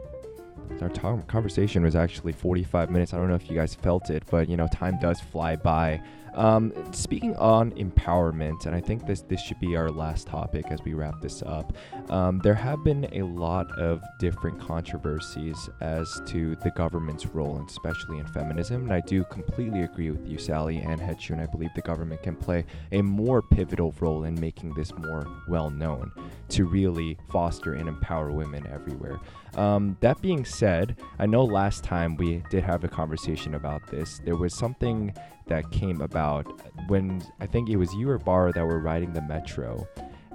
our to- conversation was actually 45 minutes. I don't know if you guys felt it, but you know, time does fly by. Um, speaking on empowerment, and I think this this should be our last topic as we wrap this up. Um, there have been a lot of different controversies as to the government's role, especially in feminism. And I do completely agree with you, Sally and Hechu, I believe the government can play a more pivotal role in making this more well known to really foster and empower women everywhere. Um, that being said, I know last time we did have a conversation about this. There was something that came about when I think it was you or Bar that were riding the metro,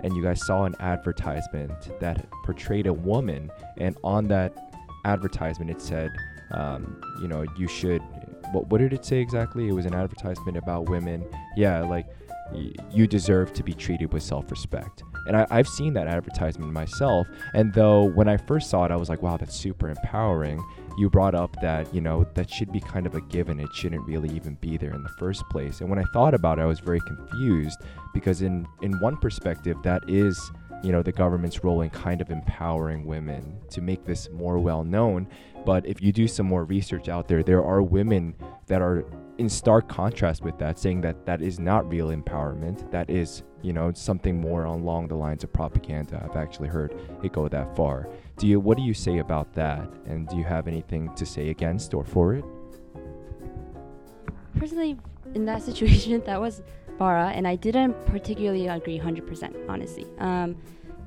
and you guys saw an advertisement that portrayed a woman, and on that advertisement it said, um, you know, you should. What, what did it say exactly? It was an advertisement about women. Yeah, like y- you deserve to be treated with self-respect. And I, I've seen that advertisement myself. And though when I first saw it, I was like, wow, that's super empowering. You brought up that, you know, that should be kind of a given. It shouldn't really even be there in the first place. And when I thought about it, I was very confused because in, in one perspective, that is, you know, the government's role in kind of empowering women to make this more well known. But if you do some more research out there, there are women that are in stark contrast with that, saying that that is not real empowerment. That is, you know, something more along the lines of propaganda. I've actually heard it go that far. Do you? What do you say about that? And do you have anything to say against or for it? Personally, in that situation, that was Bara, and I didn't particularly agree 100%, honestly. Um,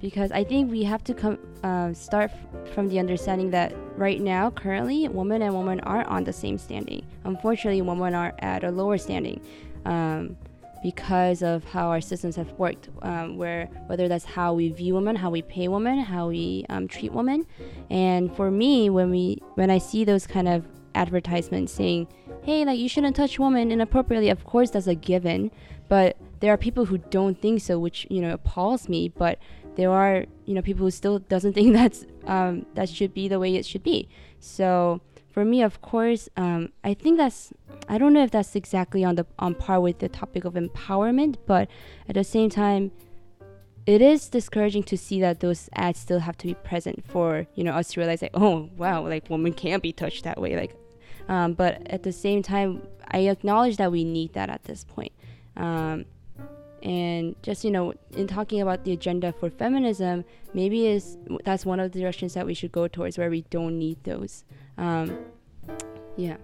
because I think we have to come uh, start from the understanding that right now, currently, women and women aren't on the same standing. Unfortunately, women are at a lower standing um, because of how our systems have worked. Um, where whether that's how we view women, how we pay women, how we um, treat women, and for me, when we when I see those kind of advertisements saying, "Hey, like you shouldn't touch women inappropriately," of course that's a given, but there are people who don't think so, which you know appalls me. But there are you know people who still doesn't think that's um, that should be the way it should be. So for me, of course, um, I think that's I don't know if that's exactly on the on par with the topic of empowerment, but at the same time, it is discouraging to see that those ads still have to be present for you know us to realize like oh wow like women can't be touched that way like um, but at the same time i acknowledge that we need that at this point. Um, and just you know in talking about the agenda for feminism maybe is that's one of the directions that we should go towards where we don't need those um, yeah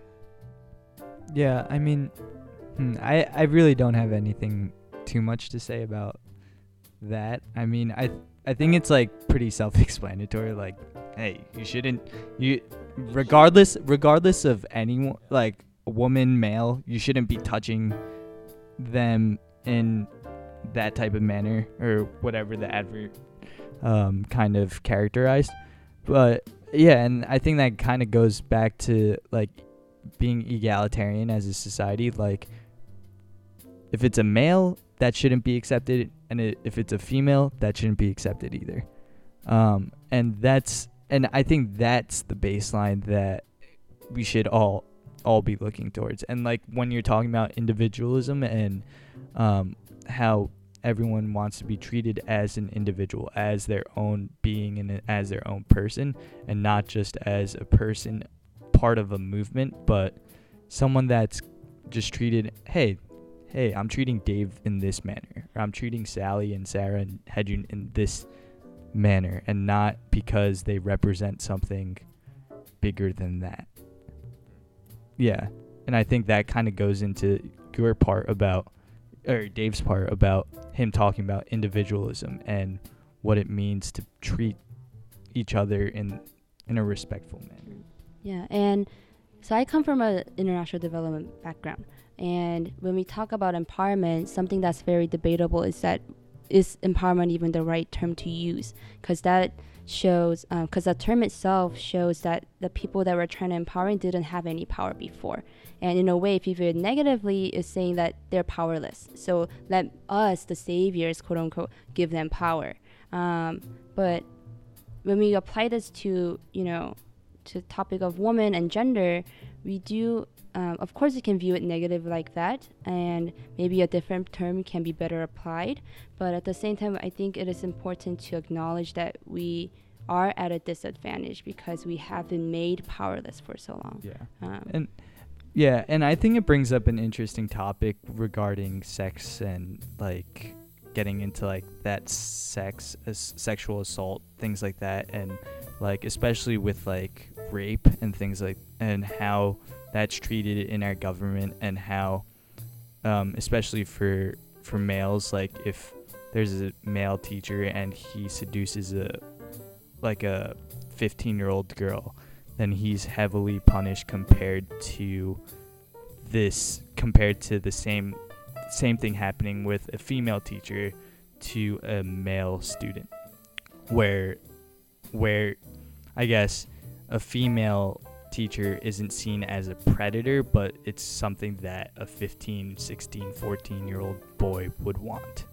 Yeah, I mean, hmm, I I really don't have anything too much to say about that. I mean, I I think it's like pretty self-explanatory. Like, hey, you shouldn't you regardless regardless of anyone like a woman male, you shouldn't be touching them in that type of manner or whatever the advert um, kind of characterized. But yeah, and I think that kind of goes back to like being egalitarian as a society. Like, if it's a male, that shouldn't be accepted, and it, if it's a female, that shouldn't be accepted either. Um, and that's and I think that's the baseline that we should all all be looking towards. And like when you're talking about individualism and um, how everyone wants to be treated as an individual, as their own being and as their own person, and not just as a person part of a movement, but someone that's just treated, hey, hey, I'm treating Dave in this manner, or I'm treating Sally and Sarah and Hedjun in this manner, and not because they represent something bigger than that. Yeah, and I think that kind of goes into your part about, or Dave's part about him talking about individualism and what it means to treat each other in in a respectful manner. Yeah, and so I come from an international development background, and when we talk about empowerment, something that's very debatable is that is empowerment even the right term to use? Because that shows, because the term itself shows that the people that we're trying to empower didn't have any power before, and in a way, if you view it negatively, is saying that they're powerless. So let us, the saviors, quote unquote, give them power. Um, but when we apply this to, you know, to the topic of woman and gender, we do, um, of course, you can view it negative like that, and maybe a different term can be better applied. But at the same time, I think it is important to acknowledge that we are at a disadvantage because we have been made powerless for so long. Yeah. Um, And Yeah, and I think it brings up an interesting topic regarding sex and like getting into like that sex as sexual assault things like that and like especially with like rape and things like and how that's treated in our government and how um, especially for for males like if there's a male teacher and he seduces a like a 15 year old girl then he's heavily punished compared to this compared to the same same thing happening with a female teacher to a male student. Where where I guess a female teacher isn't seen as a predator but it's something that a 15 16 14 year old boy would want.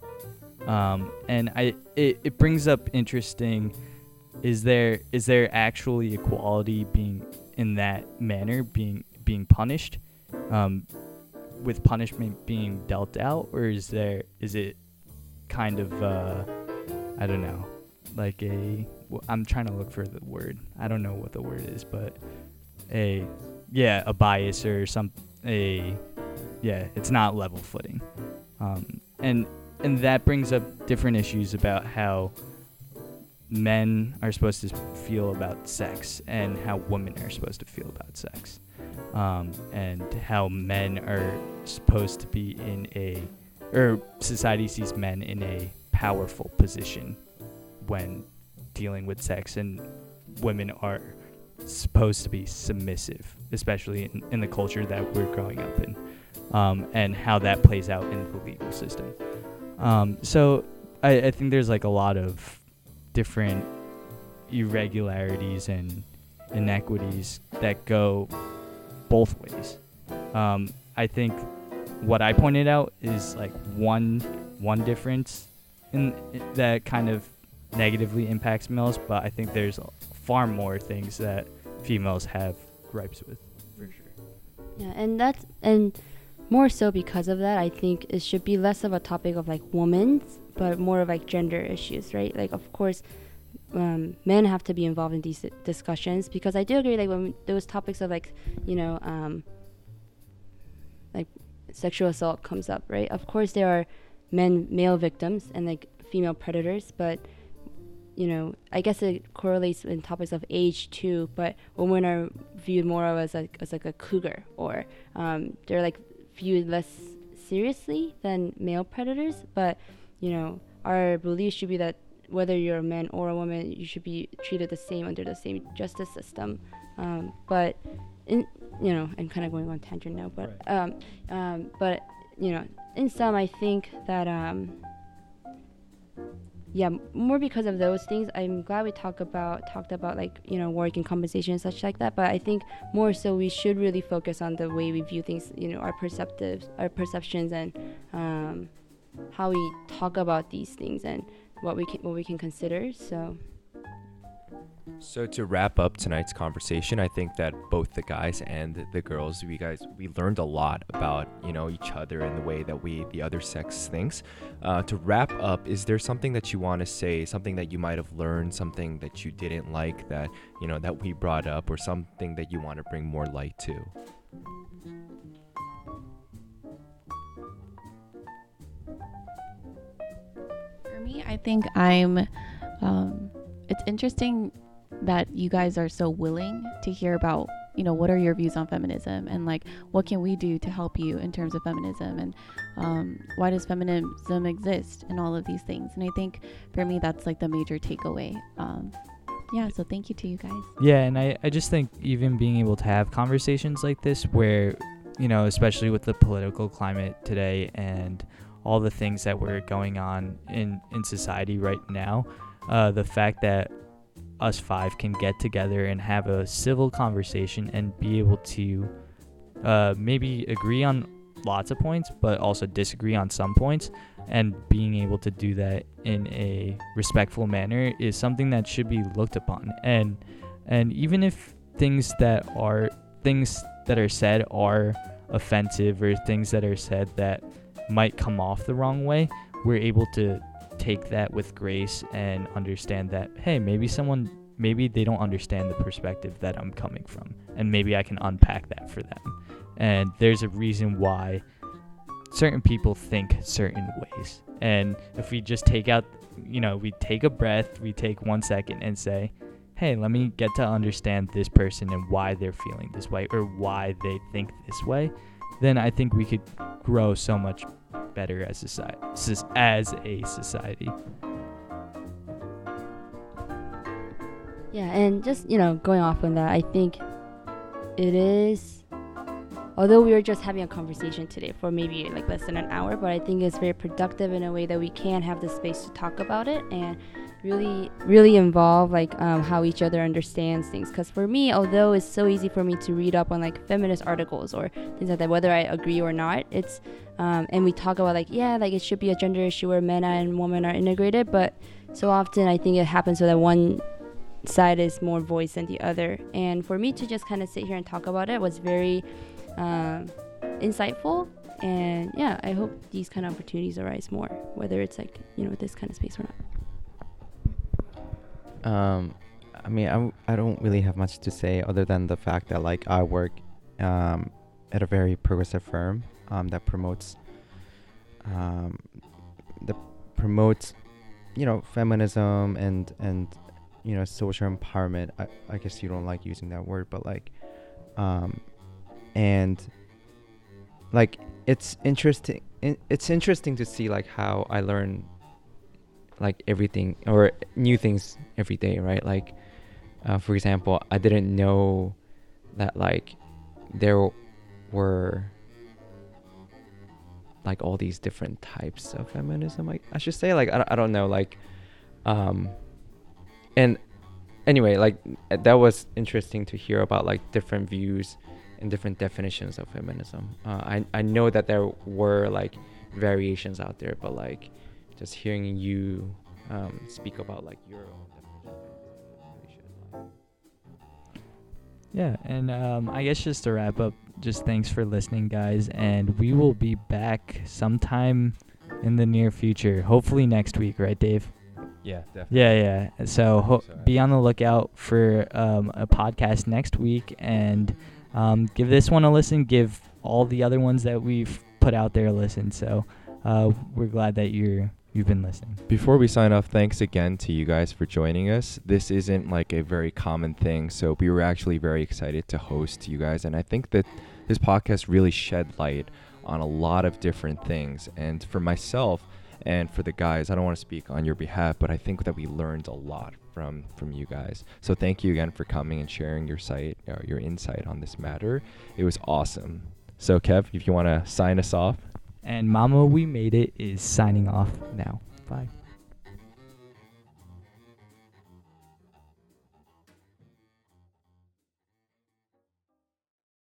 Um, and I it, it brings up interesting is there is there actually equality being in that manner being being punished? Um, with punishment being dealt out or is there is it kind of uh, I don't know like a I'm trying to look for the word. I don't know what the word is but a yeah a bias or some a yeah it's not level footing. Um, and and that brings up different issues about how men are supposed to feel about sex and how women are supposed to feel about sex. Um, and how men are supposed to be in a or society sees men in a powerful position when dealing with sex and women are supposed to be submissive especially in, in the culture that we're growing up in um, and how that plays out in the legal system um, so I, I think there's like a lot of different irregularities and inequities that go both ways. Um, I think what I pointed out is like one one difference in that kind of negatively impacts males, but I think there's far more things that females have gripes with, for sure. Yeah, and that's and more so because of that, I think it should be less of a topic of like women's, but more of like gender issues, right? Like, of course, um, men have to be involved in these discussions because I do agree, like when those topics of like, you know, um, like sexual assault comes up, right? Of course, there are men, male victims and like female predators, but you know, I guess it correlates in topics of age too. But women are viewed more of as like as like a cougar, or um, they're like viewed less seriously than male predators. But you know, our belief should be that whether you're a man or a woman, you should be treated the same under the same justice system. Um, but in you know, I'm kind of going on tangent now, but Right. um, um, but you know, in some, I think that um, yeah, more because of those things. I'm glad we talked about talked about like you know work and compensation and such like that. But I think more so we should really focus on the way we view things. You know, our perceptives, our perceptions, and um, how we talk about these things and what we can what we can consider. So So to wrap up tonight's conversation, I think that both the guys and the girls, we guys, we learned a lot about you know each other and the way that we, the other sex, thinks. Uh, to wrap up, is there something that you want to say, something that you might have learned, something that you didn't like that you know that we brought up, or something that you want to bring more light to? For me, I think I'm. Um, it's interesting that you guys are so willing to hear about, you know, what are your views on feminism and like what can we do to help you in terms of feminism and um, why does feminism exist and all of these things. And I think for me, that's like the major takeaway. Um, yeah, so thank you to you guys. Yeah, and I, I just think even being able to have conversations like this where, you know, especially with the political climate today and all the things that were going on in, in society right now, uh, the fact that us five can get together and have a civil conversation and be able to uh, maybe agree on lots of points, but also disagree on some points, and being able to do that in a respectful manner is something that should be looked upon. And and even if things that are things that are said are offensive or things that are said that might come off the wrong way, we're able to take that with grace and understand that hey, maybe someone maybe they don't understand the perspective that I'm coming from and maybe I can unpack that for them. and there's a reason why certain people think certain ways. And if we just take out, you know, we take a breath, we take one second and say, hey, let me get to understand this person and why they're feeling this way or why they think this way, then I think we could grow so much better as society, as a society. Yeah, and just, you know, going off on that, I think it is although we were just having a conversation today for maybe like less than an hour, but I think it's very productive in a way that we can have the space to talk about it and really really involve like um, how each other understands things. Because for me although it's so easy for me to read up on like feminist articles or things like that whether i agree or not it's um, and we talk about like yeah like it should be a gender issue where men and women are integrated but so often i think it happens so that one side is more voiced than the other. And for me to just kind of sit here and talk about it was very um, insightful. And yeah i hope these kind of opportunities arise more whether it's like you know this kind of space or not um, I mean, I, I don't really have much to say other than the fact that like I work um, at a very progressive firm um, that promotes um, that promotes you know feminism and and you know social empowerment. I, I guess you don't like using that word, but like um, and like it's interesting. It's interesting to see like how I learn like everything or new things every day, right? Like, uh, for example, I didn't know that like there were like all these different types of feminism. I, I should say like I, I don't know like um and anyway like that was interesting to hear about like different views and different definitions of feminism. Uh, I I know that there were like variations out there, but like just hearing you um, speak about like your own definition. Yeah, and um, I guess just to wrap up, just thanks for listening, guys, and we will be back sometime in the near future. Hopefully next week, right, Dave? Yeah, definitely. Yeah, yeah. So ho- be on the lookout for um, a podcast next week, and um, give this one a listen. Give all the other ones that we've put out there a listen. So uh, we're glad that you're you've been listening. Before we sign off, thanks again to you guys for joining us. This isn't like a very common thing, so we were actually very excited to host you guys, and I think that this podcast really shed light on a lot of different things. And for myself and for the guys, I don't want to speak on your behalf, but I think that we learned a lot from from you guys. So thank you again for coming and sharing your site, uh, your insight on this matter. It was awesome. So Kev, if you want to sign us off. And Momma, we made it is signing off now. Bye.